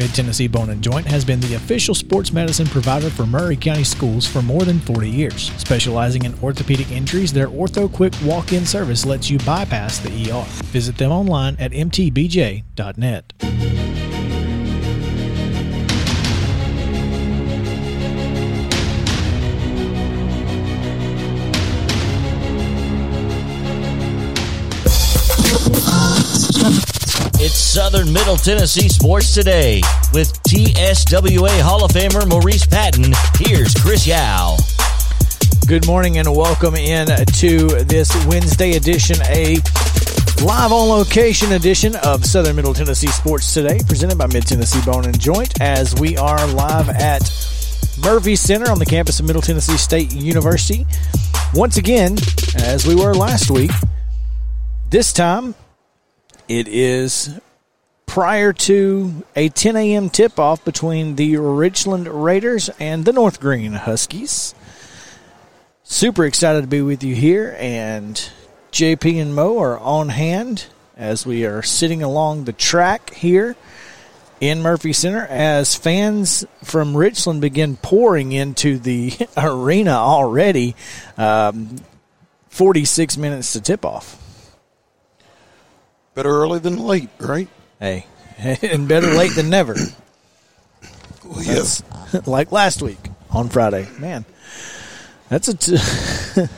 Mid Tennessee Bone and Joint has been the official sports medicine provider for Maury County schools for more than 40 years. Specializing in orthopedic injuries, their Ortho Quick walk in service lets you bypass the ER. Visit them online at mtbj.net. Southern Middle Tennessee Sports Today with TSWA Hall of Famer Maurice Patton. Here's Chris Yao. Good morning and welcome in to this Wednesday edition, a live on location edition of Southern Middle Tennessee Sports Today, presented by Mid Tennessee Bone and Joint, as we are live at Murphy Center on the campus of Middle Tennessee State University. Once again, as we were last week, this time it is prior to a 10 a.m. tip off between the Richland Raiders and the North Greene Huskies. Super excited to be with you here, and JP and Mo are on hand as we are sitting along the track here in Murphy Center as fans from Richland begin pouring into the arena already. Um, 46 minutes to tip off. Better early than late, right? Hey, and better late than never. Well, yes. like last week on Friday. Man, that's a t-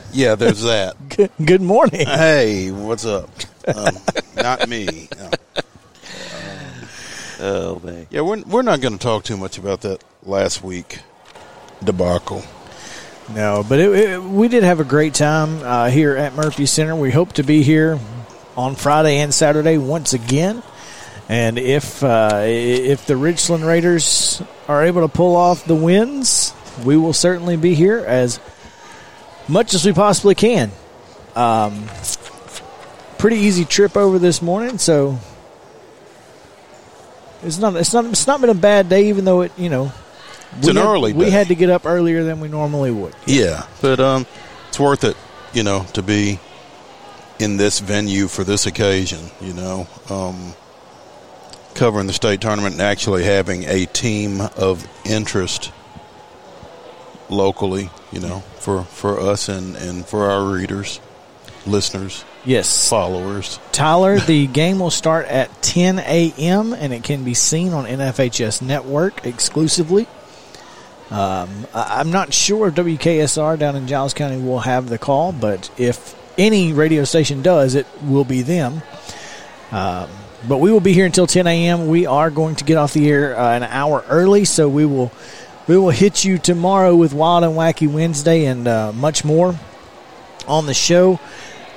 Yeah, there's that. good, good morning. hey, what's up? Um, not me. No. Oh, man. Yeah, we're, we're not going to talk too much about that last week debacle. No, but it, it, we did have a great time uh, here at Murphy Center. We hope to be here on Friday and Saturday once again. And if uh, if the Richland Raiders are able to pull off the wins, we will certainly be here as much as we possibly can. Um, pretty easy trip over this morning, so it's not it's not it's not been a bad day, even though it you know It's we an had, early we day. had to get up earlier than we normally would. Yeah, but um, it's worth it, you know, to be in this venue for this occasion. You know, um, covering the state tournament and actually having a team of interest locally. You know, for for us and and for our readers, listeners, Yes, followers. Tyler, the game will start at 10 a.m. and it can be seen on NFHS Network exclusively. Um, I- I'm not sure if WKSR down in Giles County will have the call, but if any radio station does, it will be them. Um, but we will be here until 10 a.m. We are going to get off the air uh, an hour early, so we will we will hit you tomorrow with Wild and Wacky Wednesday and uh, much more on the show.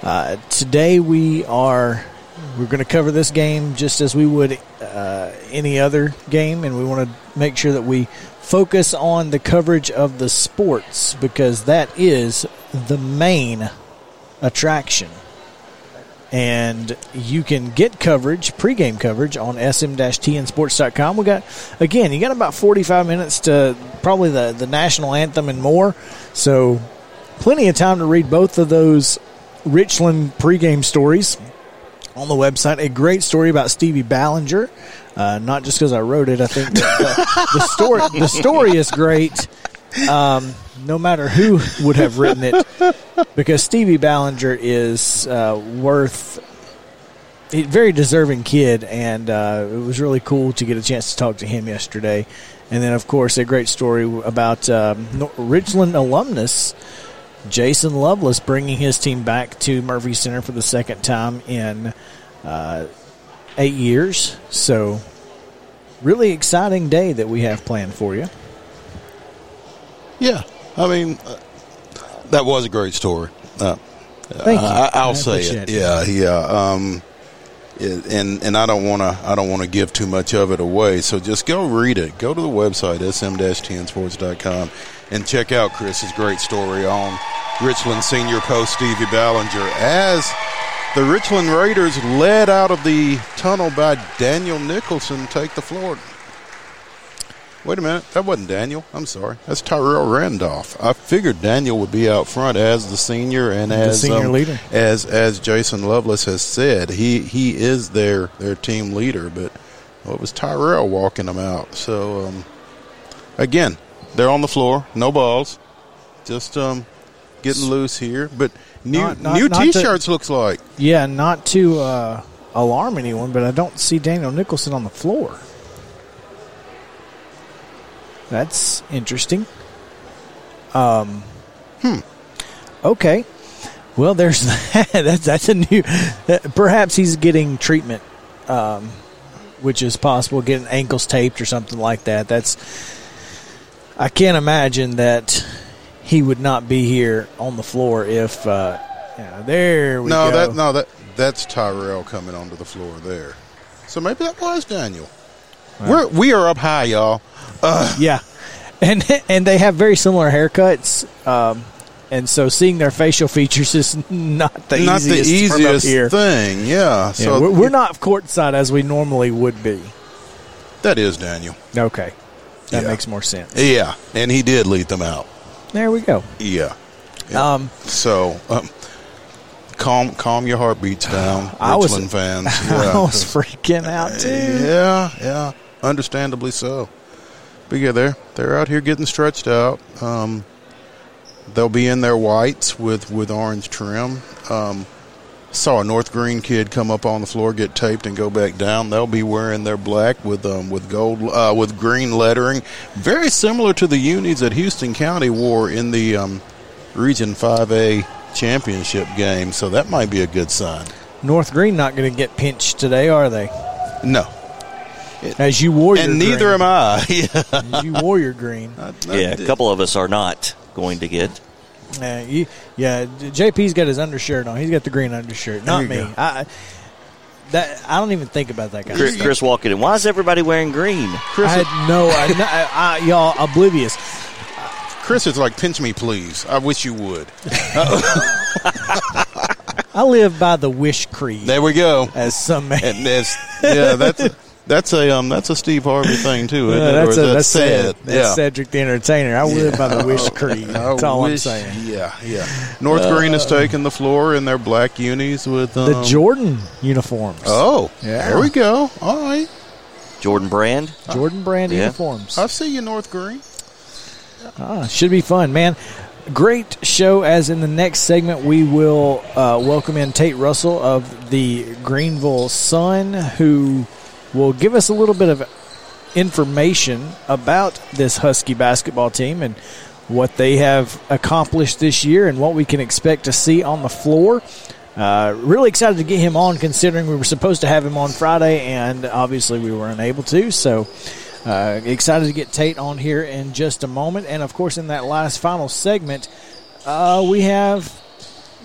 Uh, today we are we're going to cover this game just as we would uh, any other game, and we want to make sure that we focus on the coverage of the sports because that is the main attraction. And you can get coverage, pregame coverage, on sm-tnsports.com. We got again, you got about forty-five minutes to probably the the national anthem and more. So, plenty of time to read both of those Richland pregame stories on the website. A great story about Stevie Ballinger. Uh, not just because I wrote it. I think the story the story is great. Um, no matter who would have written it, because Stevie Ballinger is uh, worth a very deserving kid, and uh, it was really cool to get a chance to talk to him yesterday. And then, of course, a great story about um, Richland alumnus Jason Lovelace bringing his team back to Murphy Center for the second time in uh, eight years. So, really exciting day that we have planned for you. Yeah, I mean, uh, that was a great story. Uh, Thank you. I, I'll I say it. it. Yeah, yeah. Um, it- and and I don't want to I don't want to give too much of it away. So just go read it. Go to the website sm-tnsports.com and check out Chris's great story on Richland senior coach Stevie Ballinger as The Richland Raiders, led out of the tunnel by Daniel Nicholson, take the floor. Wait a minute, that wasn't Daniel. I'm sorry, that's Tyrell Randolph. I figured Daniel would be out front as the senior and The as senior um, leader. as as Jason Lovelace has said, he he is their their team leader. But well, it was Tyrell walking them out. So um, again, they're on the floor, no balls, just um, getting loose here. But new Not- not- new not t-shirts looks like. Yeah, not to uh, alarm anyone, but I don't see Daniel Nicholson on the floor. That's interesting. Um, hmm. Okay. Well, there's that. That's that's a new. that- Perhaps he's getting treatment, um, which is possible. Getting ankles taped or something like that. That's. I can't imagine that he would not be here on the floor if. Uh, yeah, there we No, go. that no that that's Tyrell coming onto the floor there. So maybe that was Daniel. We're we are up high, y'all. Yeah, and and they have very similar haircuts, um, and so seeing their facial features is not the Not the easiest, up easiest here. thing, yeah. Yeah, So we're, we're not courtside as we normally would be. That is Daniel. Okay, that Yeah. makes more sense. Yeah, and he did lead them out. There we go. Yeah. Yeah. Um, So, um, calm calm your heartbeats down, I was- Richland fans. I was freaking out too. yeah, yeah, understandably so. But yeah, they're they're out here getting stretched out. Um, they'll be in their whites with with orange trim. Um, saw a North Greene kid come up on the floor, get taped, and go back down. They'll be wearing their black with um, with gold uh, with green lettering, very similar to the unis that Houston County wore in the um, Region Five A championship game. So that might be a good sign. North Greene not going to get pinched today, are they? No, As you wore your and neither am I. Yeah. As you wore your green. Yeah, a couple of us are not going to get. Uh, you, yeah, JP's got his undershirt on. He's got the green undershirt. Not me. go. I, that I don't even think about that guy. Chris, Chris walking in. Why is everybody wearing green? I had no, I, I, I, y'all oblivious. Chris is like, pinch me, please. I wish you would. I live by the wish creed, There we go. as some may. And yeah, that's a, that's a um that's a Steve Harvey thing too. Isn't Uh, it? that's Or a, is that's sad. sad. That's yeah. Cedric the Entertainer. I live by the wish creed. That's I all I'm saying. Yeah, yeah. North Greene has taken the floor in their black unis with um, The Jordan uniforms. Oh, Yeah. there we go. All right, Jordan Brand. Jordan brand Yeah. uniforms. I see you, North Greene. Ah, should be fun, man. Great show. As in the next segment, we will uh, welcome in Tate Russell of the Greeneville Sun, who will give us a little bit of information about this Husky basketball team and what they have accomplished this year and what we can expect to see on the floor. Uh, really excited to get him on, considering we were supposed to have him on Friday, and obviously we were unable to. So, uh, excited to get Tate on here in just a moment. And of course, in that last final segment, uh, we have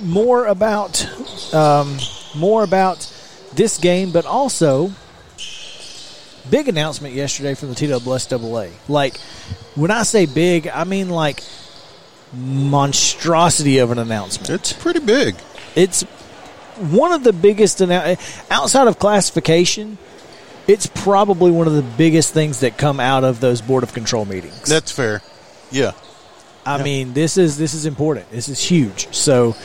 more about um, more about this game, but also big announcement yesterday from the TSSAA. Like when I say big, I mean like monstrosity of an announcement. It's pretty big. It's one of the biggest annou- outside of classification. It's probably one of the biggest things that come out of those board of control meetings. That's fair. Yeah. I mean, this is this is important. This is huge. So,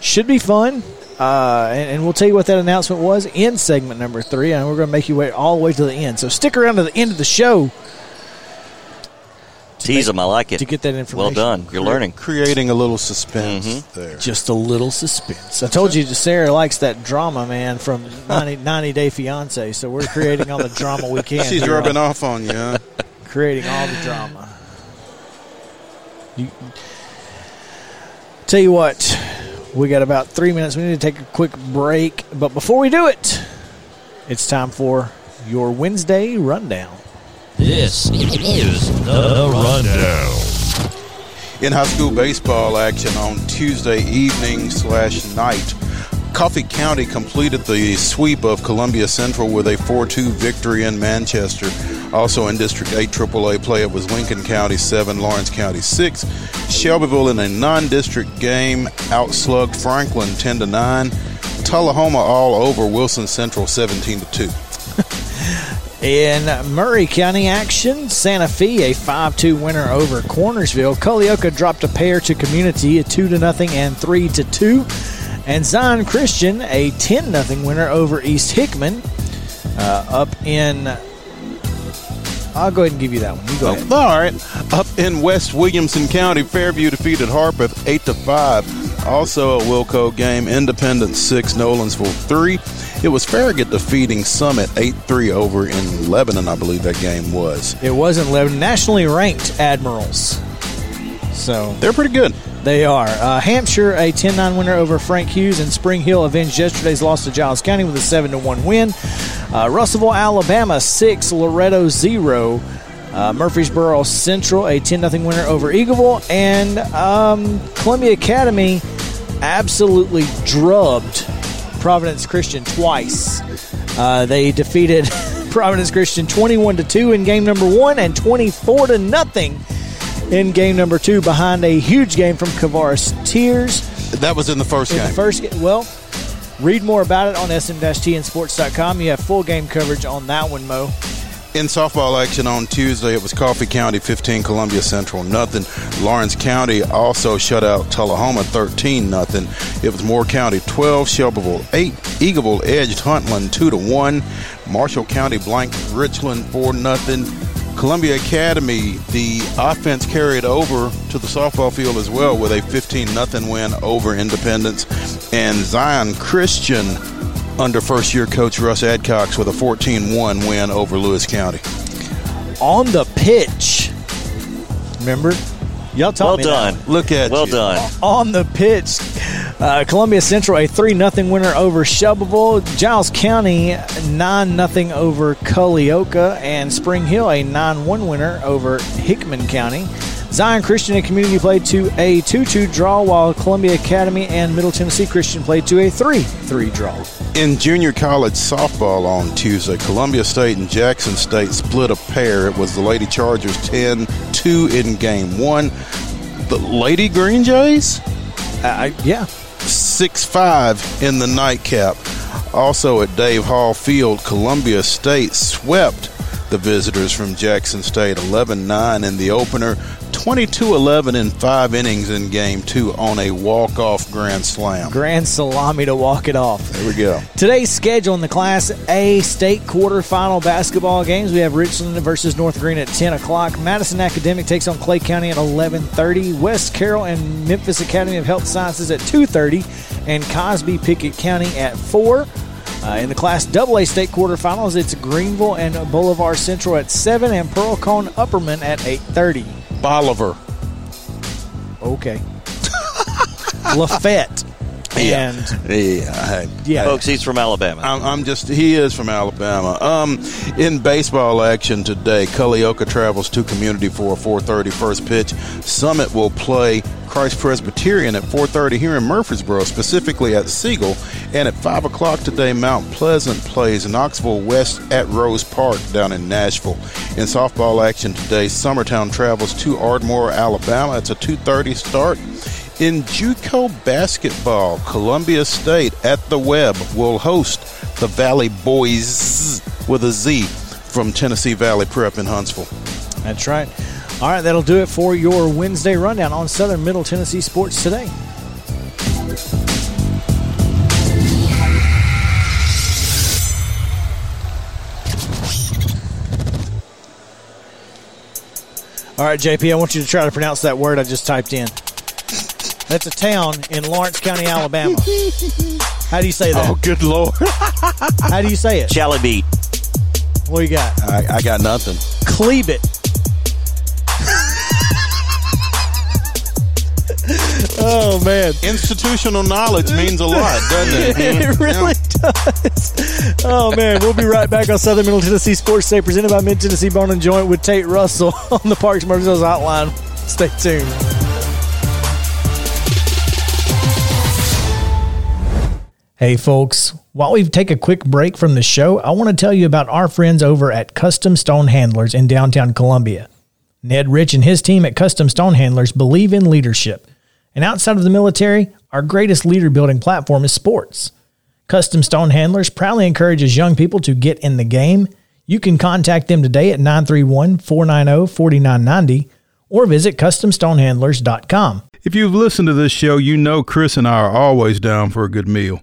should be fun. Uh, and, and we'll tell you what that announcement was in segment number three, and we're going to make you wait all the way to the end. So stick around to the end of the show Tease them. I like it. to get that information. Well done. You're learning. Creating a little suspense Mm-hmm. there. Just a little suspense. I told you, Sarah likes that drama, man, from 90, 90 Day Fiance. So we're creating all the drama we can. She's rubbing on- off on you. Huh? creating all the drama. You, tell you what, we got about three minutes. We need to take a quick break, but before we do it, it's time for your Wednesday rundown. This is the rundown. in high school baseball action on Tuesday evening slash night. Coffee County completed the sweep of Columbia Central with a 4-2 victory in Manchester. Also in District 8 AAA play, it was Lincoln County 7, Lawrence County 6. Shelbyville in a non-district game outslugged Franklin 10 to 9. Tullahoma all over Wilson Central 17 to 2. In Maury County action, Santa Fe a 5-2 winner over Cornersville. Culleoka dropped a pair to Community, a 2 to nothing and 3 to 2. And Zion Christian a 10 nothing winner over East Hickman. Uh, up in I'll go ahead and give you that one. You go ahead. All right. Up in West Williamson County, Fairview defeated Harpeth 8 to 5. Also a Wilco game, Independence 6, Nolensville 3. It was Farragut defeating Summit 8-3 over in Lebanon, I believe that game was. It wasn't Lebanon. Nationally ranked Admirals. So They're pretty good. They are. Uh, Hampshire, a 10 9 winner over Frank Hughes, and Spring Hill avenged yesterday's loss to Giles County with a 7 1 win. Uh, Russellville, Alabama, 6, Loretto, 0. Uh, Murfreesboro Central, a 10 0 winner over Eagleville. And um, Columbia Academy absolutely drubbed Providence Christian twice. Uh, they defeated Providence Christian 21 to 2 in game number one and 24 to nothing in game number two behind a huge game from Kavaris Tears. That was in the first In game. the first game, well, read more about it on sm-tnsports.com. You have full game coverage on that one, Mo. In softball action on Tuesday, it was Coffee County 15, Columbia Central nothing. Lawrence County also shut out Tullahoma 13 nothing. It was Moore County 12, Shelbyville 8, Eagleville edged Huntland 2 to 1. Marshall County blanked Richland 4 nothing. Columbia Academy, the offense carried over to the softball field as well with a 15 nothing win over Independence. And Zion Christian under first year coach Russ Adcox with a 14 1 win over Lewis County. On the pitch, remember? Y'all taught Well me done. that. Look at Well you. done. On the pitch, uh, Columbia Central a three 0 winner over Shelbyville. Giles County nine 0 over Culleoka, and Spring Hill a nine one winner over Hickman County. Zion Christian and Community played to a 2 2 draw, while Columbia Academy and Middle Tennessee Christian played to a 3 3 draw. In junior college softball on Tuesday, Columbia State and Jackson State split a pair. It was the Lady Chargers 10 2 in game one. The Lady Green Jays? Uh, yeah. 6 5 in the nightcap. Also at Dave Hall Field, Columbia State swept the visitors from Jackson State 11 9 in the opener, 22 11 in five innings in game two on a walk off grand slam. Grand salami to walk it off. There we go. Today's schedule in the Class A state quarterfinal basketball games. We have Richland versus North Greene at 10 o'clock. Madison Academic takes on Clay County at 11:30. West Carroll and Memphis Academy of Health Sciences at 2:30, and Cosby Pickett County at 4. Uh, in the Class AA state quarterfinals, it's Greeneville and Boulevard Central at 7, and Pearl-Cohn Upperman at 8:30. Bolivar. Okay. Lafette. And Yeah. hey. yeah, Folks, he's from Alabama. I'm, I'm just, he is from Alabama. Um, in baseball action today, Culleoka travels to community for a 4.30 first pitch. Summit will play Christ Presbyterian at 4.30 here in Murfreesboro, specifically at Siegel. And at 5 o'clock today, Mount Pleasant plays Knoxville West at Rose Park down in Nashville. In softball action today, Summertown travels to Ardmore, Alabama. It's a 2.30 start. In JUCO basketball, Columbia State at the Web will host the Valley Boys with a Z from Tennessee Valley Prep in Huntsville. That's right. All right, that'll do it for your Wednesday rundown on Southern Middle Tennessee Sports today. All right, JP, I want you to try to pronounce that word I just typed in. That's a town in Lawrence County, Alabama. How do you say that? Oh, good Lord. How do you say it? Chally beat. What do you got? I, I got nothing. Cleave it. oh man, Institutional knowledge means a lot, doesn't it? it really does. Oh man, we'll be right back on Southern Middle Tennessee Sports Day, presented by Mid Tennessee Bone and Joint with Tate Russell on the Parks Motor Sales Hotline. Stay tuned. Hey folks, while we take a quick break from the show, I want to tell you about our friends over at Custom Stone Handlers in downtown Columbia. Ned Rich and his team at Custom Stone Handlers believe in leadership. And outside of the military, our greatest leader building platform is sports. Custom Stone Handlers proudly encourages young people to get in the game. You can contact them today at 931 490 4990 or visit CustomStonehandlers.com. If you've listened to this show, you know Chris and I are always down for a good meal.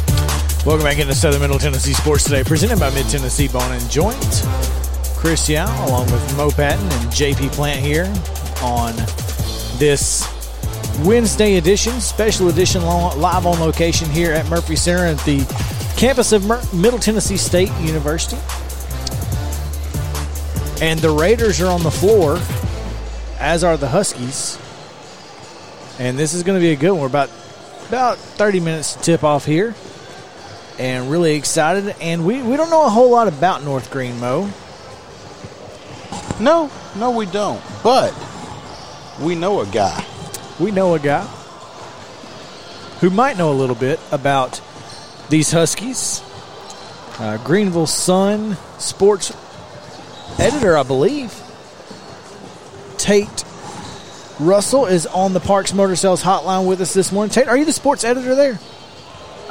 Welcome back into Southern Middle Tennessee Sports Today, presented by Mid Tennessee Bone and Joint. Chris Yao, along with Mo Patton and JP Plant here on this Wednesday edition, special edition live on location here at Murphy Center at the campus of Middle Tennessee State University. And the Raiders are on the floor, as are the Huskies. And this is going to be a good one. We're about about 30 minutes to tip off here. And really excited. And we, we don't know a whole lot about North Greene, Mo. No, no, we don't. But we know a guy. We know a guy who might know a little bit about these Huskies. Uh, Greeneville Sun sports editor, I believe. Tate Russell is on the Parks Motor Sales hotline with us this morning. Tate, are you the sports editor there?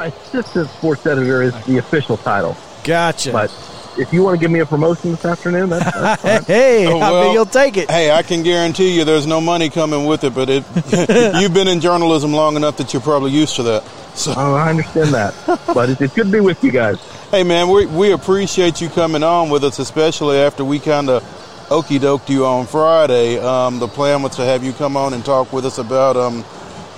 Assistant sports editor is the official title. Gotcha. But if you want to give me a promotion this afternoon, that's, that's fine. hey, oh, well, I think you'll take it. Hey, I can guarantee you there's no money coming with it, but it, you've been in journalism long enough that you're probably used to that. So. Oh, I understand that. but it's, it's good to be with you guys. Hey, man, we, we appreciate you coming on with us, especially after we kind of okey doked you on Friday. Um, the plan was to have you come on and talk with us about um,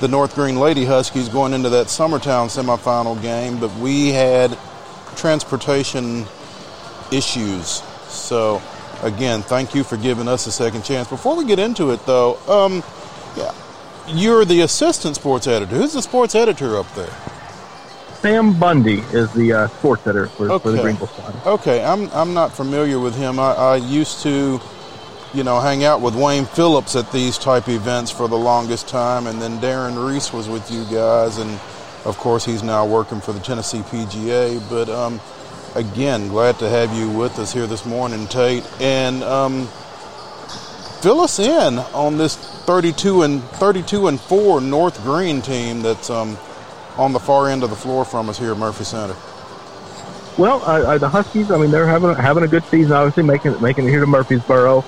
the North Greene Lady Huskies going into that Summertown semifinal game, but we had transportation issues. So, again, thank you for giving us a second chance. Before we get into it, though, um, yeah, you're the assistant sports editor. Who's the sports editor up there? Sam Bundy is the uh, sports editor for, okay. for the Greeneville Sun. Okay, I'm I'm not familiar with him. I, I used to, you know, hang out with Wayne Phillips at these type events for the longest time, and then Darren Reese was with you guys, and of course he's now working for the Tennessee PGA. But um, again, glad to have you with us here this morning, Tate, and um, fill us in on this 32 and 32 and four North Greene team that's um, on the far end of the floor from us here at Murphy Center? Well, uh, the Huskies. I mean, they're having having a good season. Obviously, making making it here to Murfreesboro.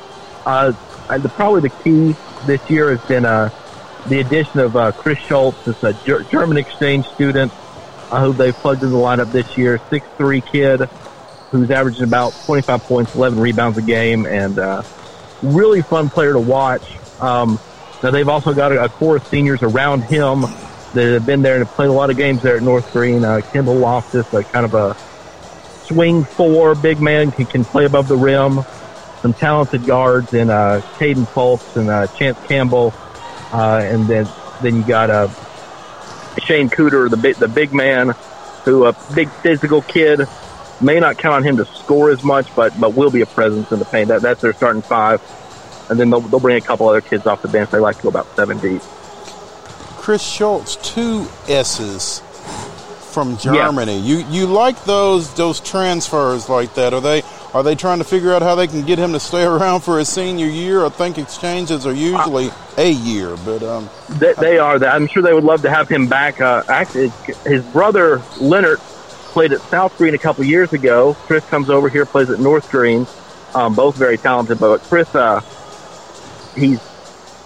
Uh, the, probably the key this year has been uh, the addition of uh, Chris Schultz, this a Ger- German exchange student uh, who they plugged in the lineup this year. Six three kid who's averaging about 25 points, 11 rebounds a game, and uh, really fun player to watch. Um, now they've also got a, a core of seniors around him that have been there and have played a lot of games there at North Greene. Uh, Kendall Loftus, a kind of a swing four big man, he can play above the rim. Some talented guards in uh, Caden Fultz and uh, Chance Campbell, uh, and then then you got uh, Shane Cooter, the big the big man, who a big physical kid. May not count on him to score as much, but but will be a presence in the paint. That that's their starting five, and then they'll, they'll bring a couple other kids off the bench. They like to go about seven deep. Chris Schultz, two S's from Germany. Yeah. You you like those those transfers like that? Are they are they trying to figure out how they can get him to stay around for his senior year? I think exchanges are usually a year, but um, they, they are. That I'm sure they would love to have him back. Uh, actually, his brother Leonard played at South Greene a couple years ago. Chris comes over here, plays at North Greene. Um, both very talented, but Chris, uh, he's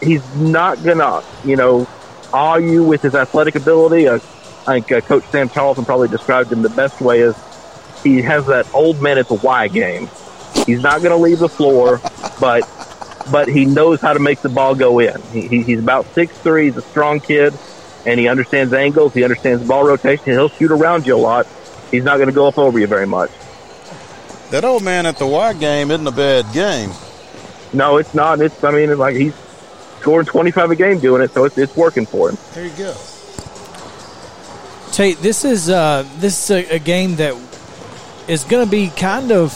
he's not gonna, you know, awe you with his athletic ability. Uh, I think uh, Coach Sam Charlton probably described him the best way as he has that old man at the Y game. He's not going to leave the floor, but but he knows how to make the ball go in. He, he, he's about six three. He's a strong kid, and he understands angles. He understands ball rotation. He'll shoot around you a lot. He's not going to go up over you very much. That old man at the Y game isn't a bad game. No, it's not. It's I mean, like he's scoring 25 a game doing it, so it's, it's working for him. There you go. Tate, this is uh, this is a, a, game that is going to be kind of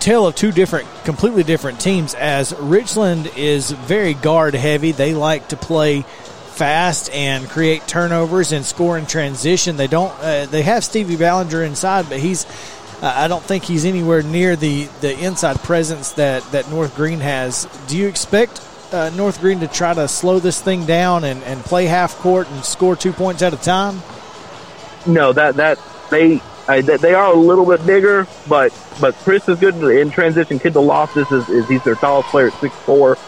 tale of two different, completely different teams. As Richland is very guard heavy, they like to play fast and create turnovers and score in transition. They don't. Uh, they have Stevie Ballinger inside, but he's. Uh, I don't think he's anywhere near the, the inside presence that, that North Greene has. Do you expect uh, North Greene to try to slow this thing down and, and play half court and score two points at a time? No, that that they they are a little bit bigger, but but Chris is good in transition. Kid Loftus is, is he's their tallest player at six four,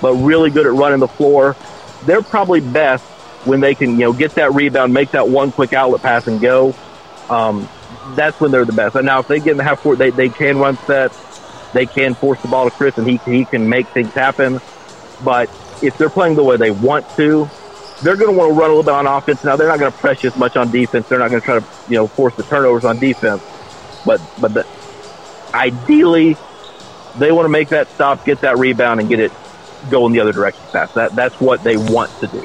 but really good at running the floor. They're probably best when they can you know get that rebound, make that one quick outlet pass, and go. Um, that's when they're the best. And now if they get in the half court, they, they can run sets. They can force the ball to Chris, and he he can make things happen. But if they're playing the way they want to, they're going to want to run a little bit on offense. Now they're not going to press you as much on defense. They're not going to try to you know force the turnovers on defense. But but the, ideally, they want to make that stop, get that rebound, and get it going the other direction fast. That that's what they want to do.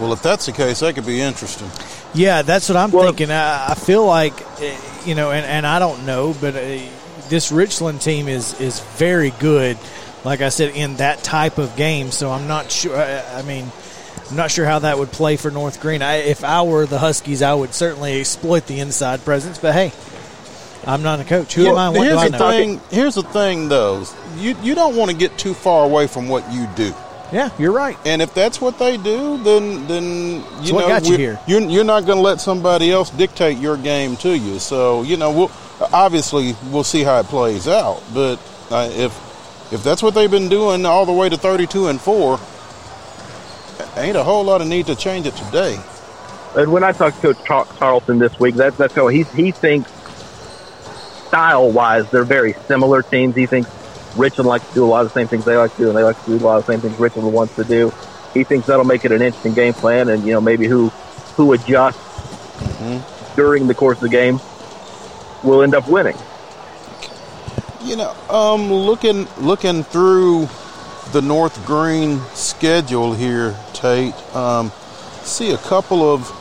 Well, if that's the case, that could be interesting. Yeah, that's what I'm Well- thinking. I, I feel like, eh, you know, and, and I don't know, but uh, this Richland team is is very good. Like I said, in that type of game, so I'm not sure. I, I mean, I'm not sure how that would play for North Greene. I, if I were the Huskies, I would certainly exploit the inside presence. But hey, I'm not a coach. Who am I? What do here's I the know? thing. Here's the thing, though. You you don't want to get too far away from what you do. Yeah, you're right. And if that's what they do, then then you So know got you here? You're, you're not going to let somebody else dictate your game to you. So you know, we'll, obviously we'll see how it plays out. But uh, if if that's what they've been doing all the way to 32 and four, ain't a whole lot of need to change it today. And when I talked to Coach Char- Charlton this week, that's that's how he he thinks style wise they're very similar teams. He thinks Richland likes to do a lot of the same things they like to do, and they like to do a lot of the same things Richland wants to do. He thinks that'll make it an interesting game plan, and you know maybe who who adjusts during the course of the game will end up winning. You know, um, looking looking through the North Greene schedule here, Tate, um, see a couple of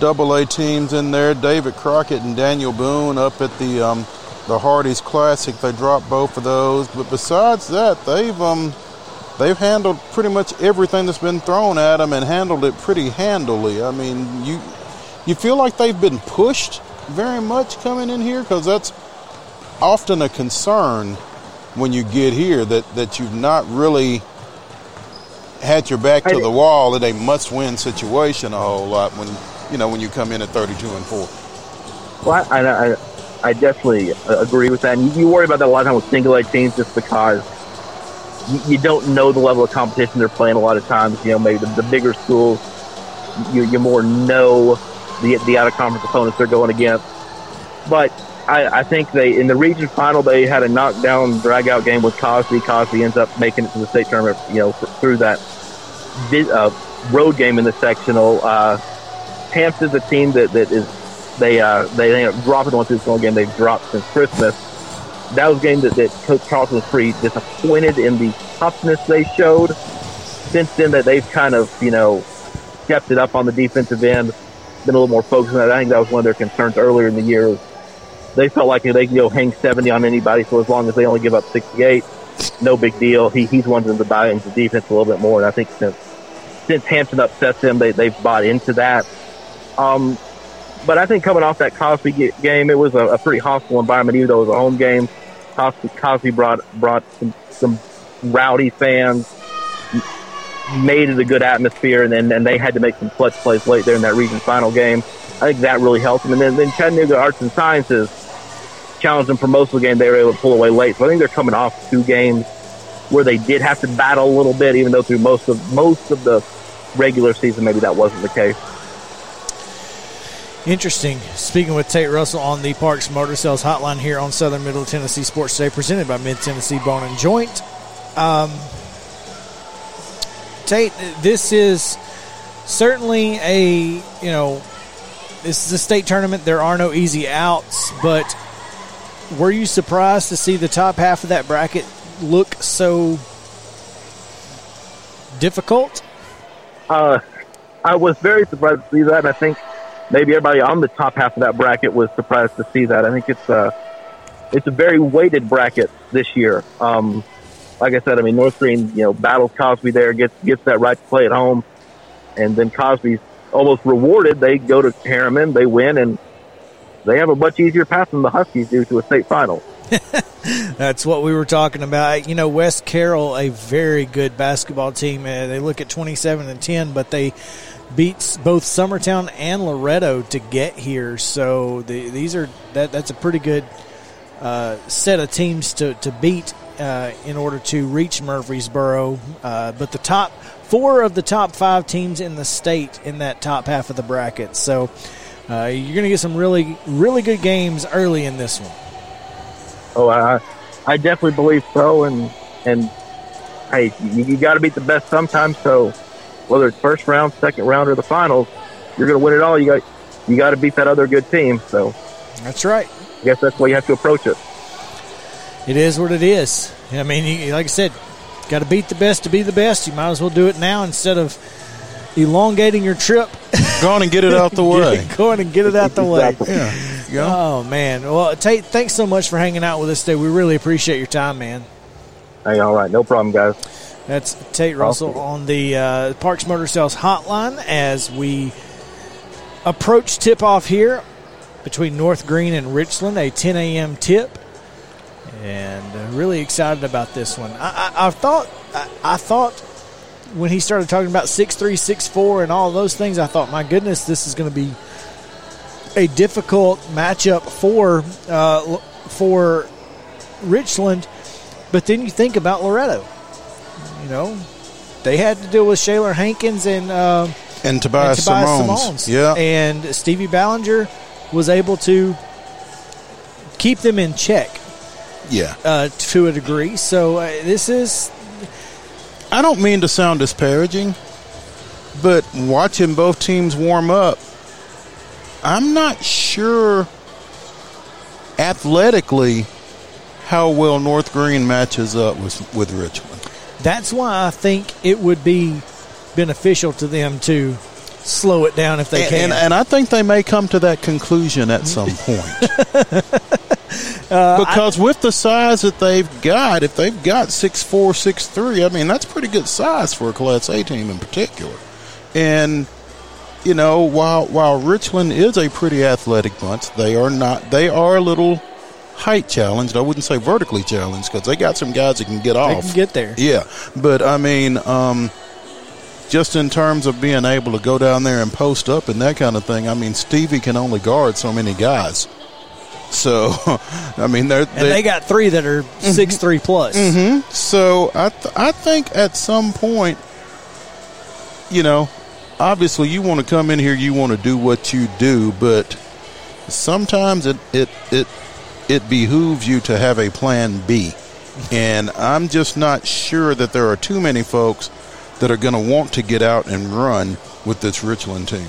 Double A teams in there. David Crockett and Daniel Boone up at the um, the Hardy's Classic. They dropped both of those, but besides that, they've um, they've handled pretty much everything that's been thrown at them and handled it pretty handily. I mean, you you feel like they've been pushed very much coming in here because that's often a concern when you get here that, that you've not really had your back to the wall in a must-win situation a whole lot when you know when you come in at 32 and four. Well, I, I, I definitely uh, agree with that. And you, worry about that a lot of times with single A teams just because you, you don't know the level of competition they're playing a lot of times. You know, maybe the, the bigger schools, you, you more know the, the out of conference opponents they're going against. But I, I think they, in the region final, they had a knockdown drag out game with Cosby. Cosby ends up making it to the state tournament, you know, th- through that uh, road game in the sectional. Uh, Hampton's a team that, that is they uh, they ended up dropping one the game they've dropped since Christmas. That was a game that, that Coach Charlton was pretty disappointed in the toughness they showed. Since then, that they've kind of you know stepped it up on the defensive end, been a little more focused on that. I think that was one of their concerns earlier in the year. They felt like they could go hang 70 on anybody, so as long as they only give up 68, no big deal. He, he's wanted them to buy into defense a little bit more, and I think since since Hampton upsets them, they, they've bought into that. Um, but I think coming off that Cosby game, it was a, a pretty hostile environment, even though it was a home game. Cosby, Cosby brought brought some, some rowdy fans, made it a good atmosphere, and then and they had to make some clutch plays late there in that region final game. I think that really helped them. And then, then Chattanooga Arts and Sciences challenged them for most of the game. They were able to pull away late. So I think they're coming off two games where they did have to battle a little bit, even though through most of most of the regular season, maybe that wasn't the case. Interesting. Speaking with Tate Russell on the Parks Motor Sales Hotline here on Southern Middle Tennessee Sports Today, presented by Mid Tennessee Bone and Joint. Um, Tate, this is certainly a you know this is a state tournament. There are no easy outs, but were you surprised to see the top half of that bracket look so difficult? Uh, I was very surprised to see that. I think maybe everybody on the top half of that bracket was surprised to see that. I think it's a it's a very weighted bracket this year. Um, like I said, I mean North Greene, you know, battles Cosby there, gets gets that right to play at home, and then Cosby's almost rewarded. They go to Harriman, they win, and they have a much easier path than the Huskies do to a state final. That's what we were talking about. You know, West Carroll, a very good basketball team. Uh, they look at 27 and 10, but they beats both Summertown and Loretto to get here. So the, these are that that's a pretty good uh, set of teams to to beat uh, in order to reach Murfreesboro. Uh, but the top four of the top five teams in the state in that top half of the bracket. So uh, you're going to get some really really good games early in this one. Oh, I, I definitely believe so. And and hey, you, you got to beat the best sometimes. So whether it's first round, second round, or the finals, you're going to win it all. You got you got to beat that other good team. So That's right. I guess that's the way you have to approach it. It is what it is. I mean, you, like I said, got to beat the best to be the best. You might as well do it now instead of elongating your trip. Go on and get it out the way. Go on and get it out the way. Exactly. Yeah. Oh man! Well, Tate, thanks so much for hanging out with us today. We really appreciate your time, man. Hey, all right, no problem, guys. That's Tate Russell on the uh, Parks Motor Sales Hotline as we approach tip off here between North Greene and Richland, a 10 a.m. tip, and uh, really excited about this one. I, I, I thought I, I thought when he started talking about six three, six four, and all those things, I thought, my goodness, this is going to be a difficult matchup for uh, for Richland. But then you think about Loretto. You know, they had to deal with Shaler Hankins and, uh, And and Tobias, Tobias Simones. Simones. Yeah. And Stevie Ballinger was able to keep them in check yeah. uh, to a degree. So uh, this is I don't mean to sound disparaging, but watching both teams warm up, I'm not sure athletically how well North Greene matches up with, with Richland. that's why I think it would be beneficial to them to slow it down if they and, can. and, and I think they may come to that conclusion at some point. Uh, because with the size that they've got, if they've got six four, six three, I mean that's pretty good size for a Class A team in particular. And you know, while while Richland is a pretty athletic bunch, they are not. They are a little height challenged. I wouldn't say vertically challenged because they got some guys that can get off. they can get there. Yeah, but I mean, um, just in terms of being able to go down there and post up and that kind of thing, I mean, Stevie can only guard so many guys. So, I mean, they're, And they got three that are mm-hmm. six three plus. Mm-hmm. so I th- I think at some point, you know, obviously you want to come in here, you want to do what you do, but sometimes it it it it behooves you to have a plan B. And I'm just not sure that there are too many folks that are going to want to get out and run with this Richland team.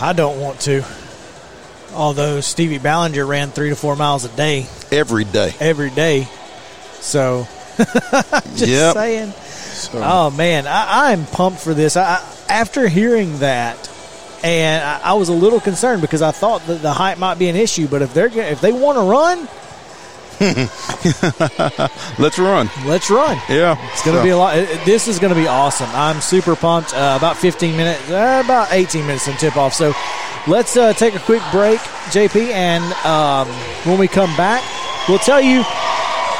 I don't want to. Although Stevie Ballinger ran three to four miles a day Every day. every day, so just Yep. saying. So- Oh man, I, I'm pumped for this. I, I- after hearing that, and I, I was a little concerned because I thought that the height might be an issue. But if they're if they want to run, Let's run. let's run. Yeah. It's going to be a lot. This is going to be awesome. I'm super pumped. Uh, about 15 minutes, uh, about 18 minutes in tip off. So let's uh, take a quick break, JP, and um, when we come back, we'll tell you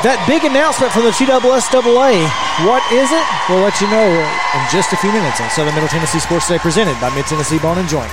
that big announcement from the TSSAA. What is it? We'll let you know in just a few minutes on Southern Middle Tennessee Sports Today, presented by Mid Tennessee Bone and Joint.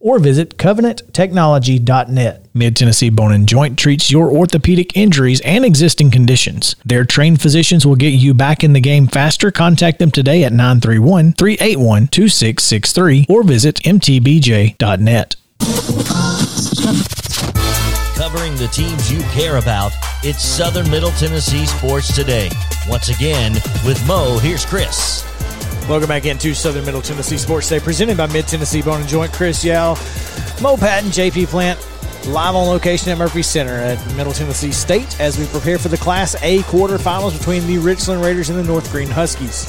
or visit covenanttechnology.net. Mid Tennessee Bone and Joint treats your orthopedic injuries and existing conditions. Their trained physicians will get you back in the game faster. Contact them today at 931 381 2663 or visit mtbj.net. covering the teams you care about. It's Southern Middle Tennessee Sports Today. Once again, with Mo, here's Chris. Welcome back into Southern Middle Tennessee Sports Day, presented by Mid Tennessee Bone and Joint. Chris Yao, Mo Patton, JP Plant, live on location at Murphy Center at Middle Tennessee State as we prepare for the Class A quarterfinals between the Richland Raiders and the North Greene Huskies.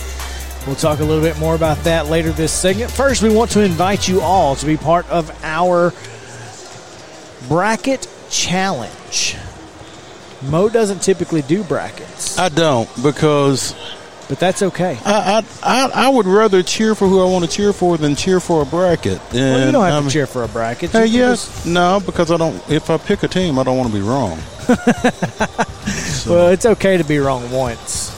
We'll talk a little bit more about that later this segment. First, we want to invite you all to be part of our bracket challenge. Mo doesn't typically do brackets, I don't because but that's okay. I, I I I would rather cheer for who I want to cheer for than cheer for a bracket. Well, you don't have I'm- to cheer for a bracket. Hey, yes, no, because I don't. If I pick a team, I don't want to be wrong. well, it's okay to be wrong once.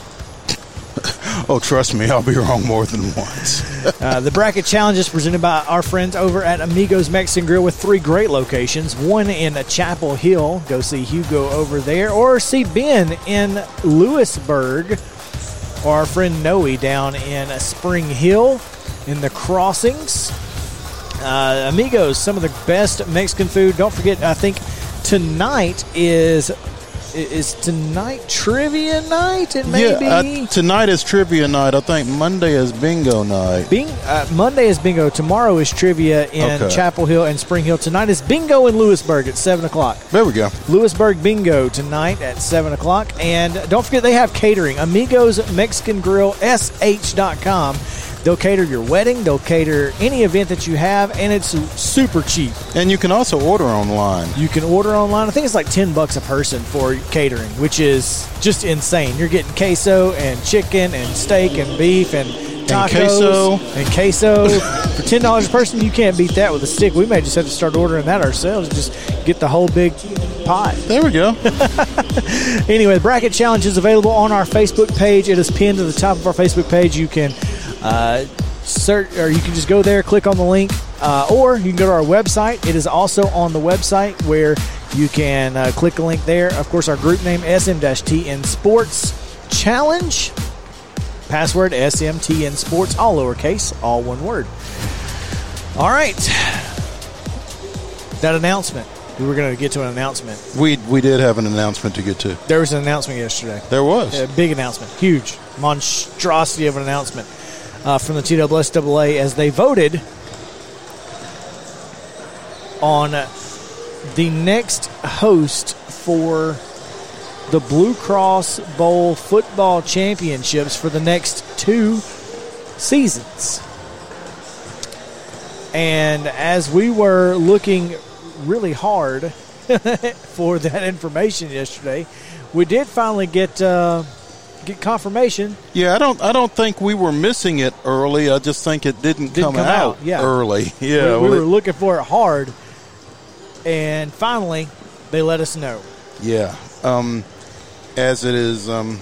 Oh, trust me, I'll be wrong more than once. Uh, the bracket challenge is presented by our friends over at Amigos Mexican Grill with three great locations. One in Chapel Hill, go see Hugo over there, or see Ben in Lewisburg, our friend Noe down in Spring Hill in the Crossings. Uh, Amigos, some of the best Mexican food. Don't forget, I think tonight is is tonight trivia night. It may yeah, be. I, tonight is trivia night. I think Monday is bingo night. Bing, uh, Monday is bingo. Tomorrow is trivia in Okay. Chapel Hill and Spring Hill. Tonight is bingo in Lewisburg at 7 o'clock. There we go. Lewisburg bingo tonight at 7 o'clock. And don't forget, they have catering. Amigos Mexican Grill, sh.com. They'll cater your wedding, they'll cater any event that you have, and it's super cheap. And you can also order online. You can order online. I think it's like 10 bucks a person for catering, which is just insane. You're getting queso and chicken and steak and beef and tacos queso. and queso for ten dollars a person. You can't beat that with a stick. We may just have to start ordering that ourselves. Just get the whole big pot. There we go. Anyway, the bracket challenge is available on our Facebook page. It is pinned to the top of our Facebook page. You can uh, search, or you can just go there, click on the link, uh, or you can go to our website. It is also on the website where you can uh, click a link there. Of course, our group name SM-TN Sports Challenge. Password SMTN Sports, all lowercase, all one word. All right. That announcement. We were going to get to an announcement. we we did have an announcement to get to. There was an announcement yesterday. There was. A big announcement, huge monstrosity of an announcement uh, from the TSSAA as they voted on the next host for the Blue Cross Bowl football championships for the next two seasons. And as we were looking really hard for that information yesterday, we did finally get uh, get confirmation. Yeah, I don't. I don't think we were missing it early. I just think it didn't, Didn't come, come out, out, yeah. early. Yeah, we, we well, were looking for it hard, and finally they let us know. yeah. Um, as it is um,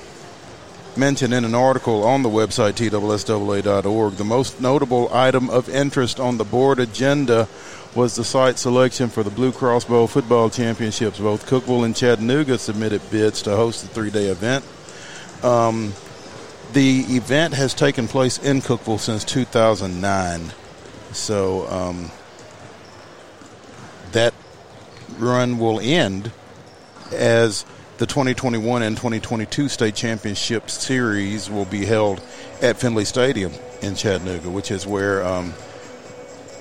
mentioned in an article on the website tssaa.org, the most notable item of interest on the board agenda was the site selection for the Blue Cross Bowl football championships. Both Cookeville and Chattanooga submitted bids to host the three-day event. Um, the event has taken place in Cookeville since 2009. So um, that run will end as the 2021 and 2022 state championship series will be held at Finley Stadium in Chattanooga, which is where um,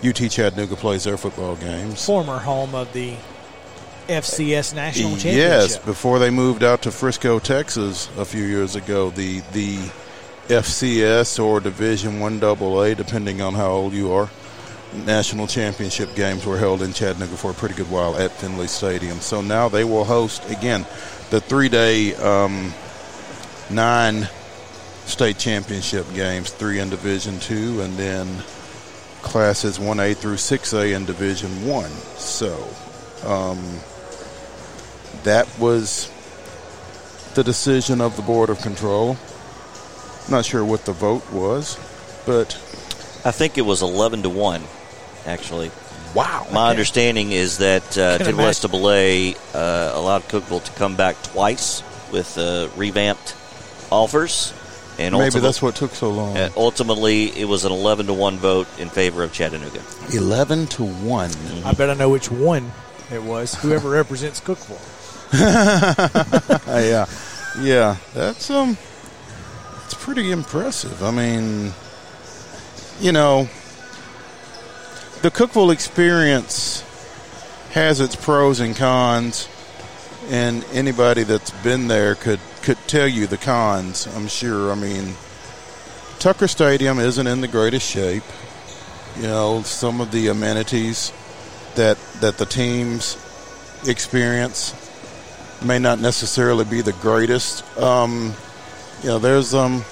UT Chattanooga plays their football games. Former home of the FCS National Championship. Yes, before they moved out to Frisco, Texas, a few years ago, the the FCS or Division One AA, depending on how old you are, national championship games were held in Chattanooga for a pretty good while at Finley Stadium. So now they will host again the three-day um, nine state championship games, three in Division Two, and then classes 1A through 6A in Division One. So that was the decision of the Board of Control. Not sure what the vote was, but I think it was 11 to 1, actually. wow. My understanding is that uh, Can Tidwest uh, allowed Cookeville to come back twice with uh, revamped offers. And Maybe that's what took so long. uh, ultimately, it was an 11 to 1 vote in favor of Chattanooga. 11 to 1. I bet I know which one It was whoever represents Cookeville. Yeah, yeah. That's um, it's pretty impressive. I mean, you know, the Cookeville experience has its pros and cons, and anybody that's been there could could tell you the cons. I'm sure. I mean, Tucker Stadium isn't in the greatest shape. You know, some of the amenities that that the teams experience may not necessarily be the greatest. Um, you know, there's um,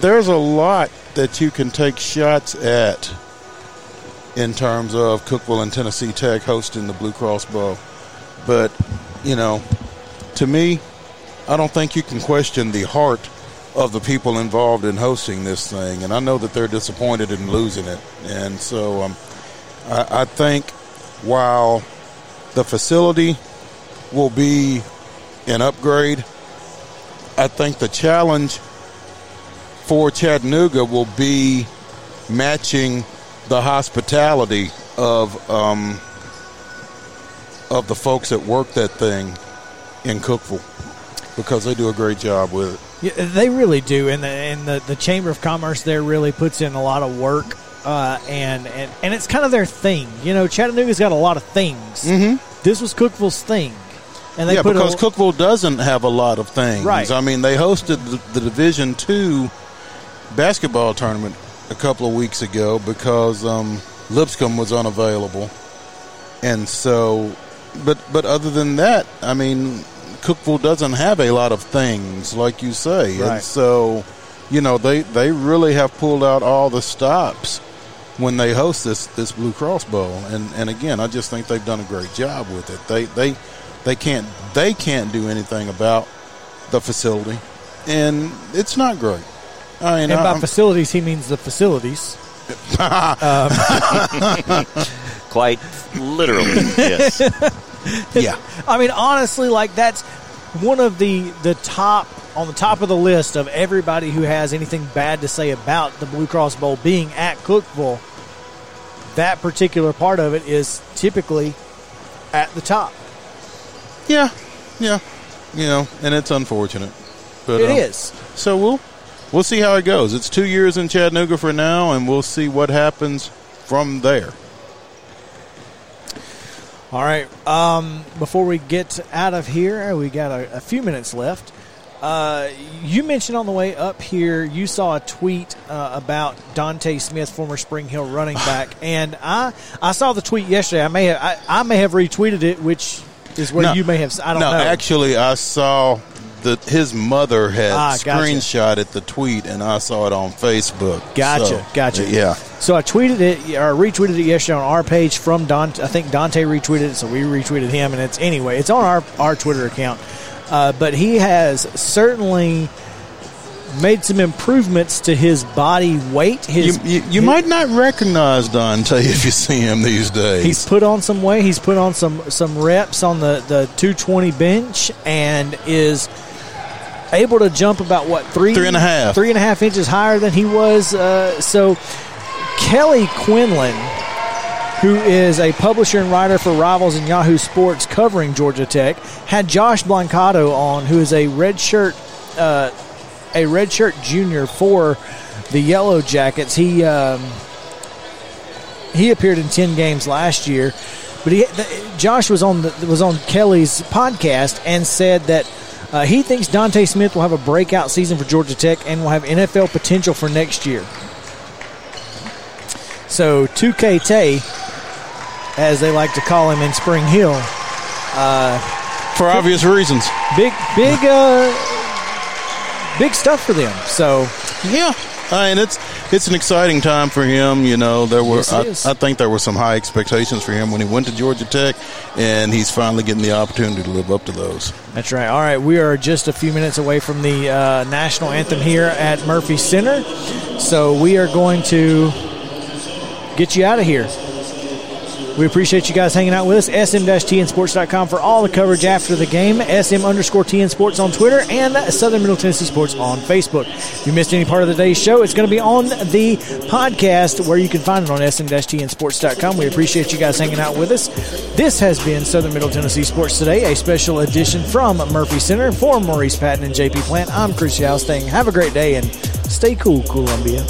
there's a lot that you can take shots at in terms of Cookeville and Tennessee Tech hosting the Blue Cross Bowl, but you know, to me, I don't think you can question the heart of the people involved in hosting this thing, and I know that they're disappointed in losing it, and so um, I, I think while the facility will be an upgrade. I think the challenge for Chattanooga will be matching the hospitality of um, of the folks that work that thing in Cookeville because they do a great job with it. Yeah, they really do, and the and the, the Chamber of Commerce there really puts in a lot of work, uh, and, and and it's kind of their thing. You know, Chattanooga's got a lot of things. Mm-hmm. This was Cookeville's thing, and they yeah, put because a, Cookeville doesn't have a lot of things. Right. I mean, they hosted the, the Division Two basketball tournament a couple of weeks ago because um, Lipscomb was unavailable, and so, but but other than that, I mean, Cookeville doesn't have a lot of things, like you say, Right. and so, you know, they they really have pulled out all the stops when they host this this Blue Cross Bowl, and and again, I just think they've done a great job with it. They they they can't they can't do anything about the facility, and it's not great. I mean, and by I'm- facilities he means the facilities. Um, Quite literally, yes. yeah, I mean, honestly, like that's one of the the top on the top of the list of everybody who has anything bad to say about the Blue Cross Bowl being at Cookeville. That particular part of it is typically at the top. Yeah, yeah, you know, and it's unfortunate, but It um, is. So we'll we'll see how it goes. It's two years in Chattanooga for now, and we'll see what happens from there. All right. Um, before we get out of here, we got a, a few minutes left. Uh, you mentioned on the way up here, you saw a tweet uh, about Dontae Smith, former Spring Hill running back, and I I saw the tweet yesterday. I may have I, I may have retweeted it, which is where No. you may have. I don't no, know. actually, I saw that his mother had Ah, gotcha. screenshotted the tweet, and I saw it on Facebook. Gotcha, So, gotcha. Yeah, So I tweeted it or retweeted it yesterday on our page from Dontae. I think Dontae retweeted it, so we retweeted him, and it's anyway. It's on our our Twitter account. Uh, but he has certainly made some improvements to his body weight. you, His you, you his- might not recognize Dontae if you see him these days. He's put on some weight. He's put on some some reps on the the 220 bench and is able to jump about what three Three and a half. three and a half inches higher than he was. Uh, so Kelly Quinlan, who is a publisher and writer for Rivals and Yahoo Sports covering Georgia Tech, had Josh Blancato on, who is a red shirt uh, a redshirt junior for the Yellow Jackets. He um, he appeared in ten games last year, but he the, Josh was on the, was on Kelly's podcast and said that. Uh, he thinks Dontae Smith will have a breakout season for Georgia Tech and will have NFL potential for next year. So 2K Tay, as they like to call him in Spring Hill, for obvious reasons. big big uh, big stuff for them. So Yeah, I mean it's it's an exciting time for him. You know, there were Yes, I. I think there were some high expectations for him when he went to Georgia Tech, and he's finally getting the opportunity to live up to those. That's right. All right, we are just a few minutes away from the uh, national anthem here at Murphy Center, so we are going to get you out of here. We appreciate you guys hanging out with us. SM-TNSports.com for all the coverage after the game. SM underscore TN Sports on Twitter and Southern Middle Tennessee Sports on Facebook. If you missed any part of the day's show, it's going to be on the podcast where you can find it on SM-TNSports.com. We appreciate you guys hanging out with us. This has been Southern Middle Tennessee Sports Today, a special edition from Murphy Center. For Maurice Patton and JP Plant, I'm Chris Yao have a great day and stay cool, Columbia.